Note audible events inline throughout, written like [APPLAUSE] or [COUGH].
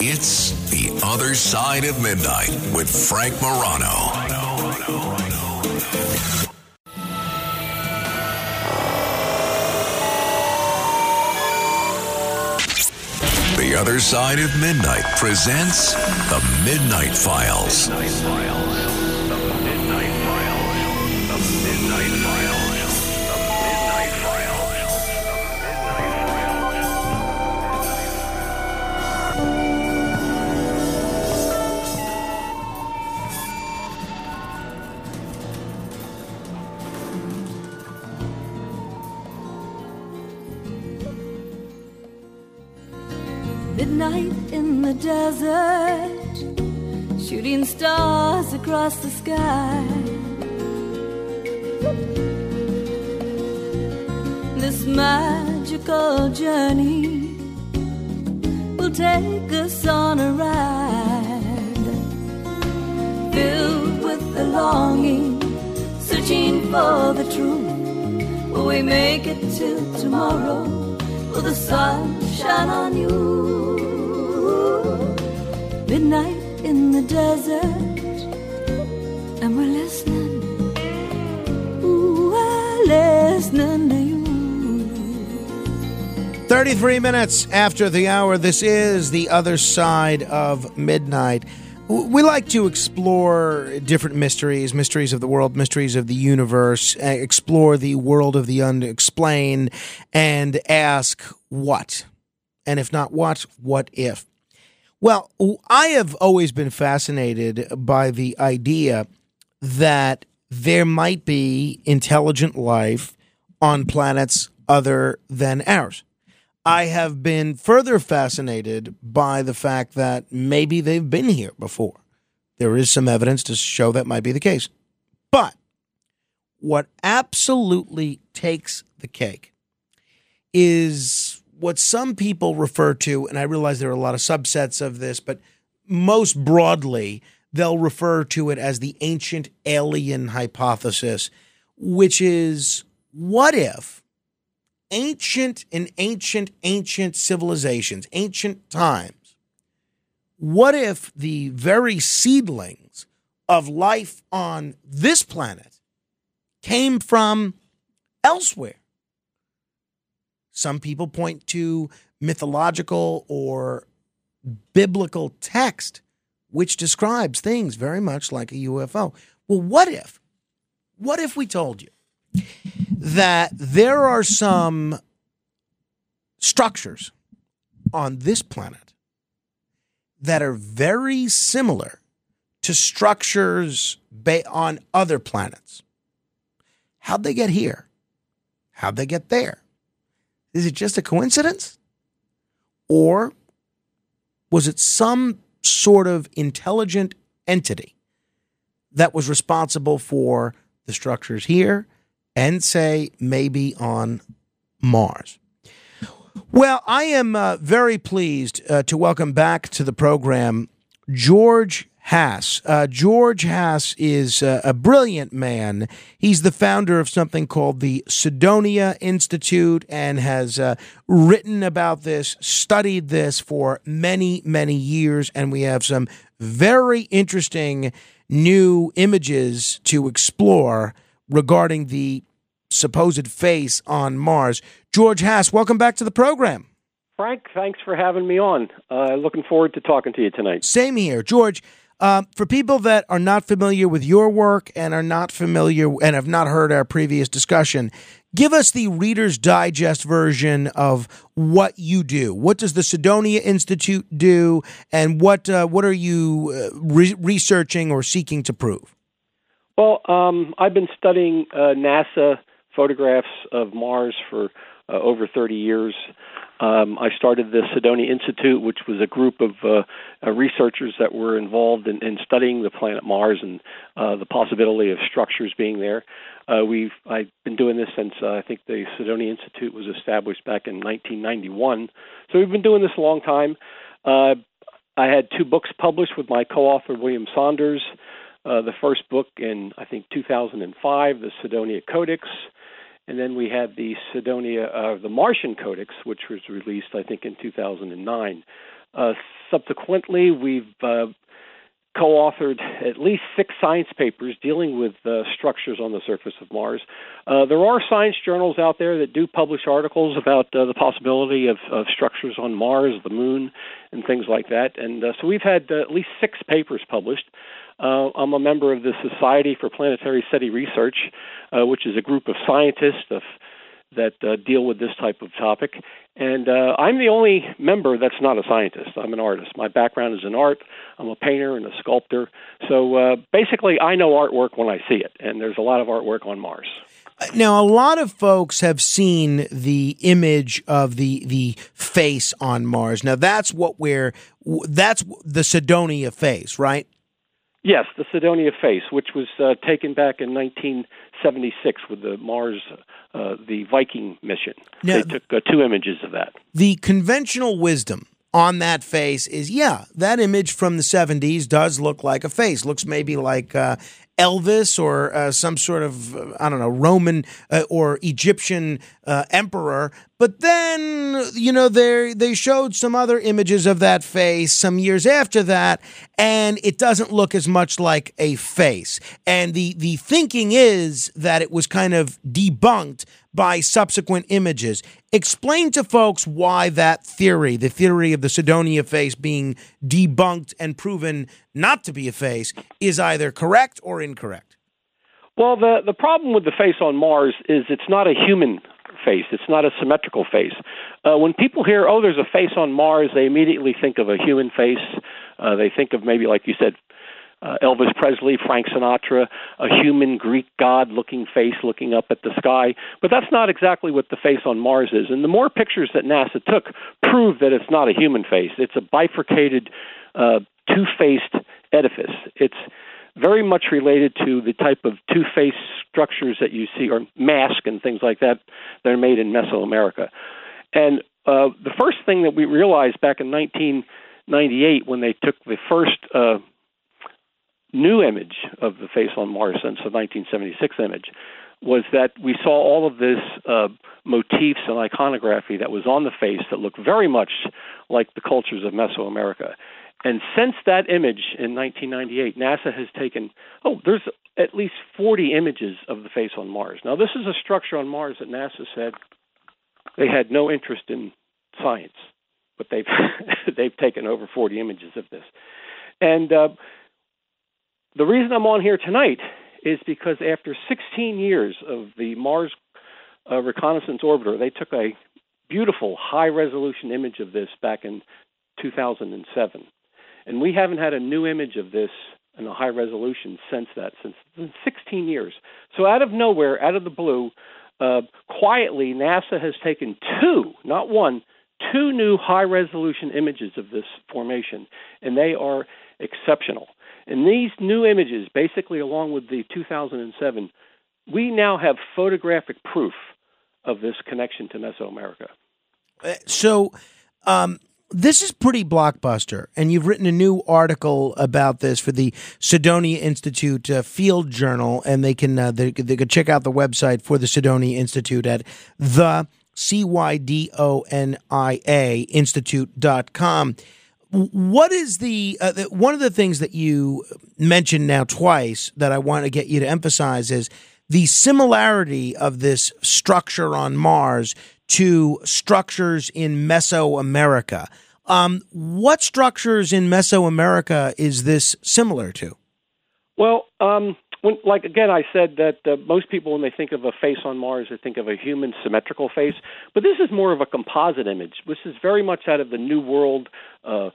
It's The Other Side of Midnight with Frank Morano. The Other Side of Midnight presents The Midnight Files. Midnight in the desert, shooting stars across the sky. This magical journey will take us on a ride, filled with the longing, searching for the truth. Will we make it till tomorrow? Will the sun shine on you? Desert, and we're listening. Ooh, we're listening to you. 33 minutes after the hour, this is the other side of midnight. We like to explore different mysteries, mysteries of the world, mysteries of the universe, uh, explore the world of the unexplained, and ask what? And if not what, what if? Well, I have always been fascinated by the idea that there might be intelligent life on planets other than ours. I have been further fascinated by the fact that maybe they've been here before. There is some evidence to show that might be the case. But what absolutely takes the cake is what some people refer to, and I realize there are a lot of subsets of this, but most broadly, they'll refer to it as the ancient alien hypothesis, which is what if ancient and ancient, ancient civilizations, ancient times, what if the very seedlings of life on this planet came from elsewhere? Some people point to mythological or biblical text which describes things very much like a UFO. Well, what if? What if we told you that there are some structures on this planet that are very similar to structures on other planets? How'd they get here? How'd they get there? Is it just a coincidence? Or was it some sort of intelligent entity that was responsible for the structures here and, say, maybe on Mars? Well, I am uh, very pleased uh, to welcome back to the program George Haas. Uh, George Haas is uh, a brilliant man. He's the founder of something called the Cydonia Institute and has uh, written about this, studied this for many, many years. And we have some very interesting new images to explore regarding the supposed face on Mars. George Haas, welcome back to the program. Frank, thanks for having me on. Uh, looking forward to talking to you tonight. Same here. George, um, for people that are not familiar with your work and are not familiar and have not heard our previous discussion, give us the Reader's Digest version of what you do. What does the Cydonia Institute do, and what uh, what are you uh, re- researching or seeking to prove? Well, um, I've been studying uh, NASA photographs of Mars for uh, over 30 years. Um, I started the Cydonia Institute, which was a group of uh, uh, researchers that were involved in, in studying the planet Mars and uh, the possibility of structures being there. Uh, we've I've been doing this since uh, I think the Cydonia Institute was established back in 1991. So we've been doing this a long time. Uh, I had two books published with my co-author William Saunders. Uh, the first book in I think 2005, the Cydonia Codex, and then we had the Cydonia, uh, the Martian Codex, which was released, I think, in 2009. Uh, subsequently, we've uh, co-authored at least six science papers dealing with uh, structures on the surface of Mars. Uh, there are science journals out there that do publish articles [LAUGHS] about uh, the possibility of, of, structures on Mars, the Moon, and things like that. And uh, so we've had uh, at least six papers published. Uh, I'm a member of the Society for Planetary SETI Research, uh, which is a group of scientists of, that uh, deal with this type of topic. And uh, I'm the only member that's not a scientist. I'm an artist. My background is in art. I'm a painter and a sculptor. So uh, basically, I know artwork when I see it, and there's a lot of artwork on Mars. Now, a lot of folks have seen the image of the the face on Mars. Now, that's what we're that's the Cydonia face, right? Yes, the Cydonia face, which was uh, taken back in 1976 with the Mars, uh, the Viking mission. Now, they took uh, two images of that. The conventional wisdom on that face is yeah, that image from the 70s does look like a face. Looks maybe like uh, Elvis or uh, some sort of, uh, I don't know, Roman uh, or Egyptian uh, emperor. But then, you know, they they showed some other images of that face some years after that, and it doesn't look as much like a face. And the the thinking is that it was kind of debunked by subsequent images. Explain to folks why that theory, the theory of the Cydonia face being debunked and proven not to be a face, is either correct or incorrect. Well, the the problem with the face on Mars is it's not a human face. It's not a symmetrical face. Uh, when people hear, "Oh, there's a face on Mars," they immediately think of a human face. Uh, they think of maybe, like you said, uh, Elvis Presley, Frank Sinatra, a human Greek god looking face looking up at the sky. But that's not exactly what the face on Mars is. And the more pictures that NASA took prove that it's not a human face. It's a bifurcated, uh, two faced edifice. It's very much related to the type of two faced structures that you see, or mask and things like that, that are made in Mesoamerica. And uh, the first thing that we realized back in 1998 when they took the first uh, new image of the face on Mars since the 1976 image was that we saw all of this uh, motifs and iconography that was on the face that looked very much like the cultures of Mesoamerica. And since that image in 1998, NASA has taken, oh, there's at least 40 images of the face on Mars. Now, this is a structure on Mars that NASA said they had no interest in science, but they've [LAUGHS] they've taken over 40 images of this. And uh, the reason I'm on here tonight is because after 16 years of the Mars uh, Reconnaissance Orbiter, they took a beautiful high resolution image of this back in 2007. And we haven't had a new image of this in a high resolution since that, since 16 years. So out of nowhere, out of the blue, uh, quietly, NASA has taken two, not one, two new high resolution images of this formation, and they are exceptional. And these new images, basically along with the 2007, we now have photographic proof of this connection to Mesoamerica. Uh, so, um, this is pretty blockbuster, and you've written a new article about this for the Cydonia Institute uh, Field Journal, and they can uh, they, they could check out the website for the Cydonia Institute at the C Y D O N I A Institute.com. What is the, uh, the one of the things that you mentioned now twice that I want to get you to emphasize is the similarity of this structure on Mars to structures in Mesoamerica. Um, what structures in Mesoamerica is this similar to? Well, um, when, like again, I said that uh, most people, when they think of a face on Mars, they think of a human symmetrical face. But this is more of a composite image. This is very much out of the New World. Uh,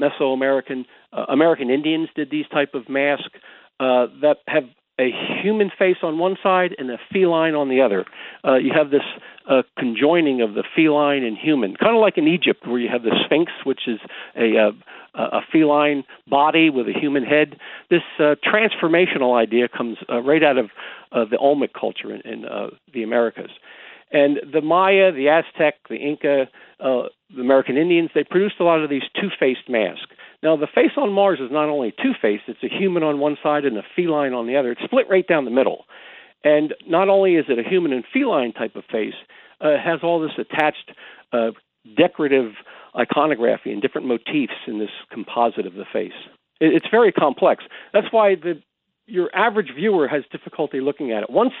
Mesoamerican uh, American Indians did these type of masks uh, that have a human face on one side and a feline on the other. Uh, you have this uh, conjoining of the feline and human, kind of like in Egypt, where you have the Sphinx, which is a, uh, a feline body with a human head. This uh, transformational idea comes uh, right out of uh, the Olmec culture in, in uh, the Americas. And the Maya, the Aztec, the Inca, uh, the American Indians, they produced a lot of these two faced masks. Now, the face on Mars is not only two faced, it's a human on one side and a feline on the other. It's split right down the middle. And not only is it a human and feline type of face, uh, it has all this attached uh, decorative iconography and different motifs in this composite of the face. It, it's very complex. That's why the your average viewer has difficulty looking at it. Once,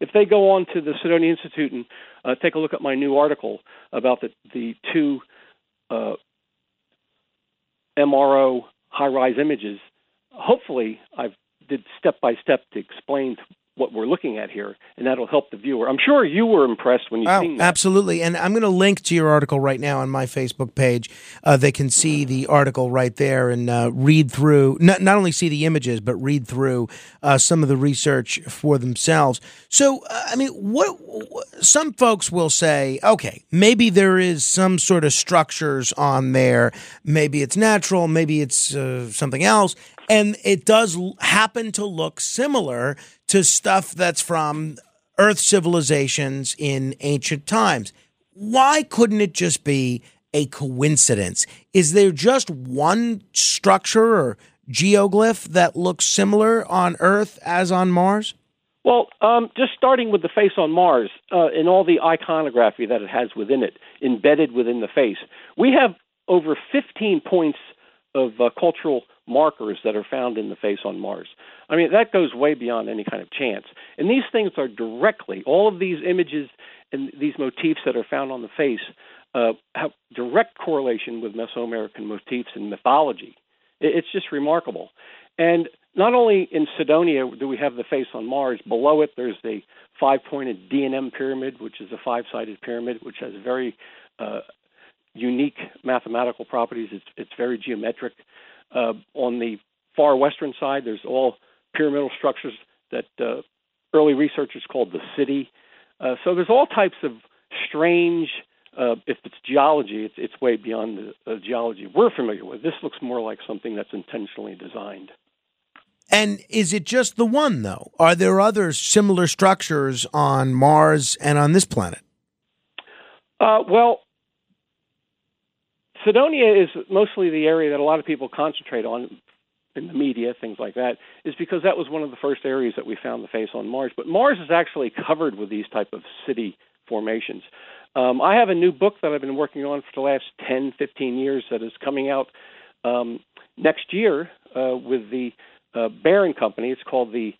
if they go on to the Cydonia Institute and uh, take a look at my new article about the the two uh, MRO HiRISE images, hopefully I've did step by step to explain what we're looking at here, and that'll help the viewer. I'm sure you were impressed when you oh, seen that. Absolutely, and I'm going to link to your article right now on my Facebook page. Uh, they can see the article right there and uh, read through. Not, not only see the images, but read through uh, some of the research for themselves. So, uh, I mean, what, what some folks will say, okay, maybe there is some sort of structures on there. Maybe it's natural. Maybe it's uh, something else and it does happen to look similar to stuff that's from Earth civilizations in ancient times. Why couldn't it just be a coincidence? Is there just one structure or geoglyph that looks similar on Earth as on Mars? Well, um, just starting with the face on Mars uh, and all the iconography that it has within it, embedded within the face, we have over 15 points of uh, cultural markers that are found in the face on Mars. I mean, that goes way beyond any kind of chance. And these things are directly, all of these images and these motifs that are found on the face uh, have direct correlation with Mesoamerican motifs and mythology. It's just remarkable. And not only in Cydonia do we have the face on Mars, below it there's the five pointed D&M pyramid, which is a five sided pyramid, which has very uh, unique mathematical properties. It's, it's very geometric. Uh, on the far western side, there's all pyramidal structures that uh, early researchers called the city. Uh, so there's all types of strange. Uh, if it's geology, it's, it's way beyond the, the geology we're familiar with. This looks more like something that's intentionally designed. And is it just the one, though? Are there other similar structures on Mars and on this planet? Uh, well, Cydonia is mostly the area that a lot of people concentrate on in the media, things like that, is because that was one of the first areas that we found the face on Mars. But Mars is actually covered with these type of city formations. Um, I have a new book that I've been working on for the last 10, 15 years that is coming out um, next year uh, with the uh, Barron Company. It's called The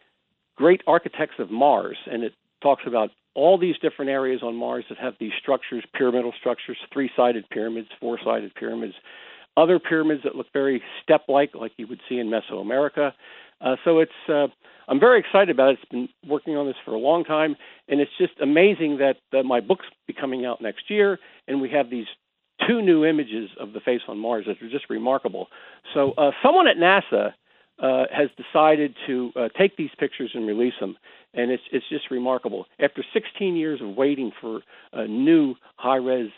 Great Architects of Mars, and it talks about all these different areas on Mars that have these structures, pyramidal structures, three sided pyramids, four sided pyramids, other pyramids that look very step like, like you would see in Mesoamerica. Uh, so it's, uh, I'm very excited about it. It's been working on this for a long time, and it's just amazing that uh, my book's be coming out next year, and we have these two new images of the face on Mars that are just remarkable. So uh, someone at NASA uh, has decided to uh, take these pictures and release them and it's it's just remarkable. After 16 years of waiting for uh, new high res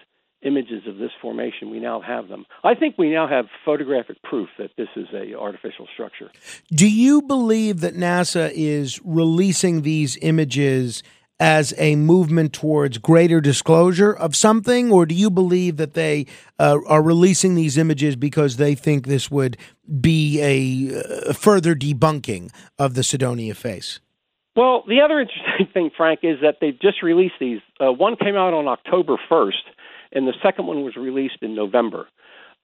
images of this formation, we now have them. I think we now have photographic proof that this is a artificial structure. Do you believe that NASA is releasing these images? As a movement towards greater disclosure of something, or do you believe that they uh, are releasing these images because they think this would be a uh, further debunking of the Cydonia face? Well, the other interesting [LAUGHS] thing, Frank, is that they've just released these. Uh, one came out on October 1st, and the second one was released in November.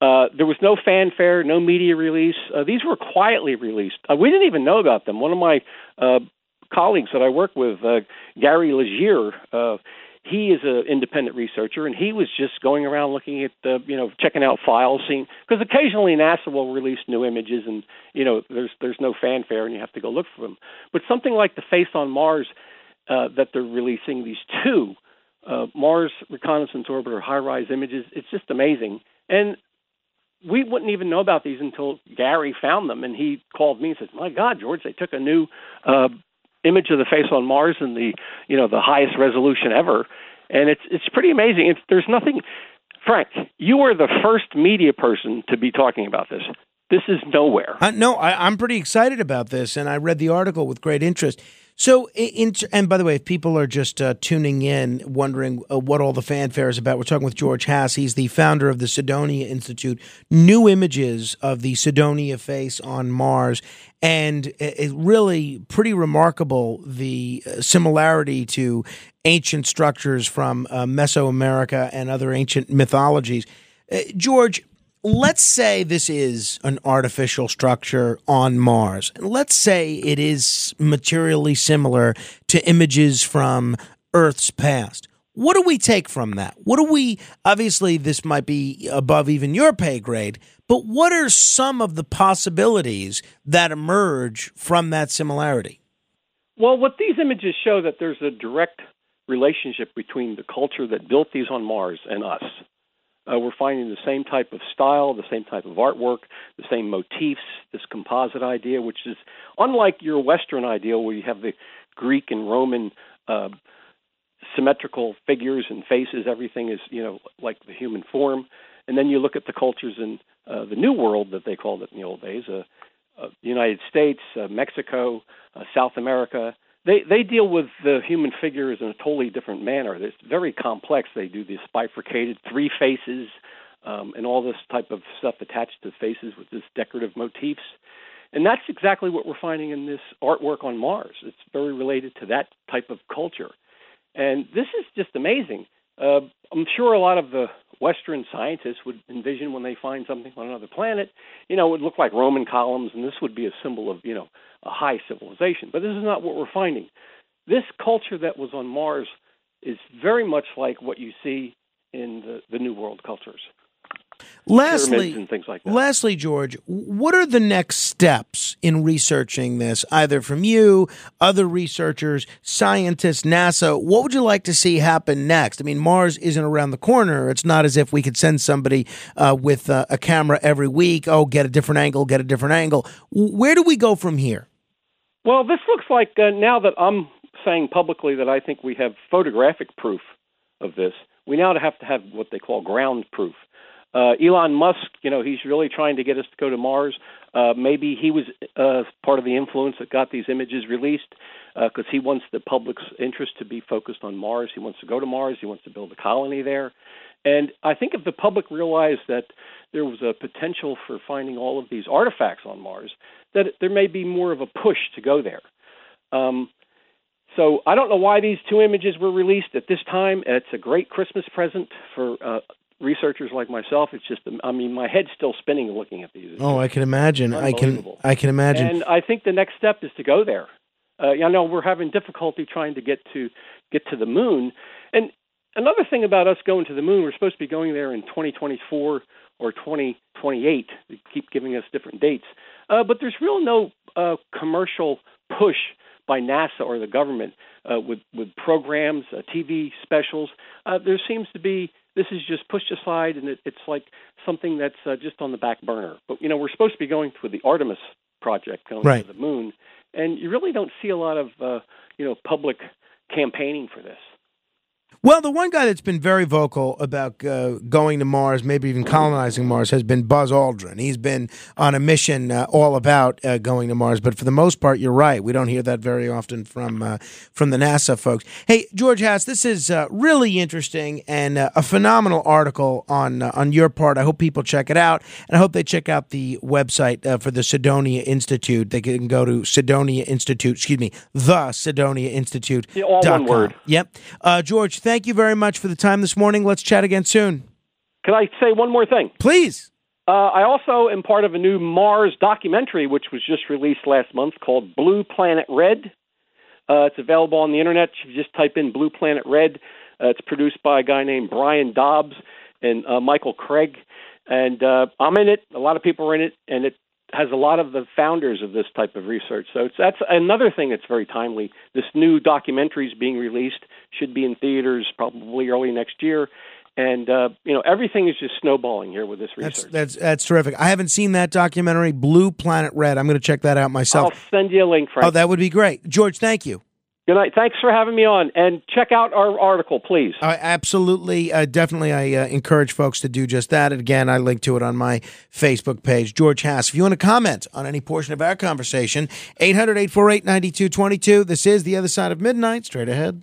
Uh, there was no fanfare, no media release. Uh, these were quietly released. Uh, we didn't even know about them. One of my uh, colleagues that I work with, uh, Gary Legier, uh, he is an independent researcher, and he was just going around looking at the, you know, checking out files, seeing because occasionally NASA will release new images, and you know, there's there's no fanfare, and you have to go look for them. But something like the face on Mars uh, that they're releasing, these two uh, Mars Reconnaissance Orbiter HiRISE images, it's just amazing, and we wouldn't even know about these until Gary found them, and he called me and said, "My God, George, they took a new." Uh, image of the face on Mars in the you know the highest resolution ever, and it's it's pretty amazing. It's, there's nothing. Frank, you are the first media person to be talking about this. This is nowhere. Uh, no, I, I'm pretty excited about this, and I read the article with great interest. So, in, and by the way, if people are just uh, tuning in, wondering uh, what all the fanfare is about, we're talking with George Haas. He's the founder of the Cydonia Institute. New images of the Cydonia face on Mars, and it really pretty remarkable the uh, similarity to ancient structures from uh, Mesoamerica and other ancient mythologies. Uh, George, let's say this is an artificial structure on Mars. Let's say it is materially similar to images from Earth's past. What do we take from that? What do we, obviously, this might be above even your pay grade, but what are some of the possibilities that emerge from that similarity? Well, what these images show that there's a direct relationship between the culture that built these on Mars and us. Uh, we're finding the same type of style, the same type of artwork, the same motifs, this composite idea, which is unlike your Western ideal where you have the Greek and Roman uh, symmetrical figures and faces. Everything is, you know, like the human form. And then you look at the cultures in uh, the New World that they called it in the old days, uh, uh, the United States, uh, Mexico, uh, South America, they they deal with the human figures in a totally different manner. It's very complex. They do these bifurcated three faces um, and all this type of stuff attached to faces with this decorative motifs. And that's exactly what we're finding in this artwork on Mars. It's very related to that type of culture. And this is just amazing. Uh, I'm sure a lot of the Western scientists would envision when they find something on another planet, you know, it would look like Roman columns, and this would be a symbol of, you know, a high civilization. But this is not what we're finding. This culture that was on Mars is very much like what you see in the, the New World cultures. Lastly, and things like that. Lastly, George, what are the next steps in researching this, either from you, other researchers, scientists, NASA? What would you like to see happen next? I mean, Mars isn't around the corner. It's not as if we could send somebody uh, with uh, a camera every week. Oh, get a different angle, get a different angle. Where do we go from here? Well, this looks like uh, now that I'm saying publicly that I think we have photographic proof of this, we now have to have what they call ground proof. Uh, Elon Musk, you know, he's really trying to get us to go to Mars. Uh, maybe he was uh, part of the influence that got these images released because uh, he wants the public's interest to be focused on Mars. He wants to go to Mars. He wants to build a colony there. And I think if the public realized that there was a potential for finding all of these artifacts on Mars, that there may be more of a push to go there. Um, so I don't know why these two images were released at this time. It's a great Christmas present for uh, researchers like myself. It's just, I mean, my head's still spinning looking at these. oh, I can imagine. I can, I can imagine. And I think the next step is to go there. Uh, I know we're having difficulty trying to get to get to the moon. And another thing about us going to the moon, we're supposed to be going there in 2024 or 2028. They keep giving us different dates. Uh, but there's real no uh, commercial push by NASA or the government uh, with with programs, uh, TV specials. Uh, there seems to be this is just pushed aside, and it, it's like something that's uh, just on the back burner. But you know, we're supposed to be going to the Artemis project, going right. to the moon, and you really don't see a lot of uh, you know public campaigning for this. Well, the one guy that's been very vocal about uh, going to Mars, maybe even colonizing Mars, has been Buzz Aldrin. He's been on a mission uh, all about uh, going to Mars, but for the most part, you're right. We don't hear that very often from uh, from the NASA folks. Hey, George Haas, this is uh, really interesting and uh, a phenomenal article on on your part. I hope people check it out, and I hope they check out the website for the Cydonia Institute. They can go to Cydonia Institute. Excuse me, the Cydonia Institute. Yeah, all one word. Yep, George thank you very much for the time this morning. Let's chat again soon. Can I say one more thing? Please. Uh, I also am part of a new Mars documentary, which was just released last month called Blue Planet Red. Uh, it's available on the internet. You just type in Blue Planet Red. Uh, it's produced by a guy named Brian Dobbs and uh, Michael Craig. And uh, I'm in it. A lot of people are in it. And it has a lot of the founders of this type of research. So that's another thing that's very timely. This new documentary is being released, should be in theaters probably early next year, and uh, you know everything is just snowballing here with this That's research. that's that's terrific. I haven't seen that documentary, Blue Planet Red. I'm going to check that out myself. I'll send you a link, Frank. Oh, that would be great, George. Thank you. Good night. Thanks for having me on, and check out our article, please. I absolutely, uh, definitely, I uh, encourage folks to do just that. And again, I link to it on my Facebook page, George Haas. If you want to comment on any portion of our conversation, 800 848 9222. This is The Other Side of Midnight. Straight ahead.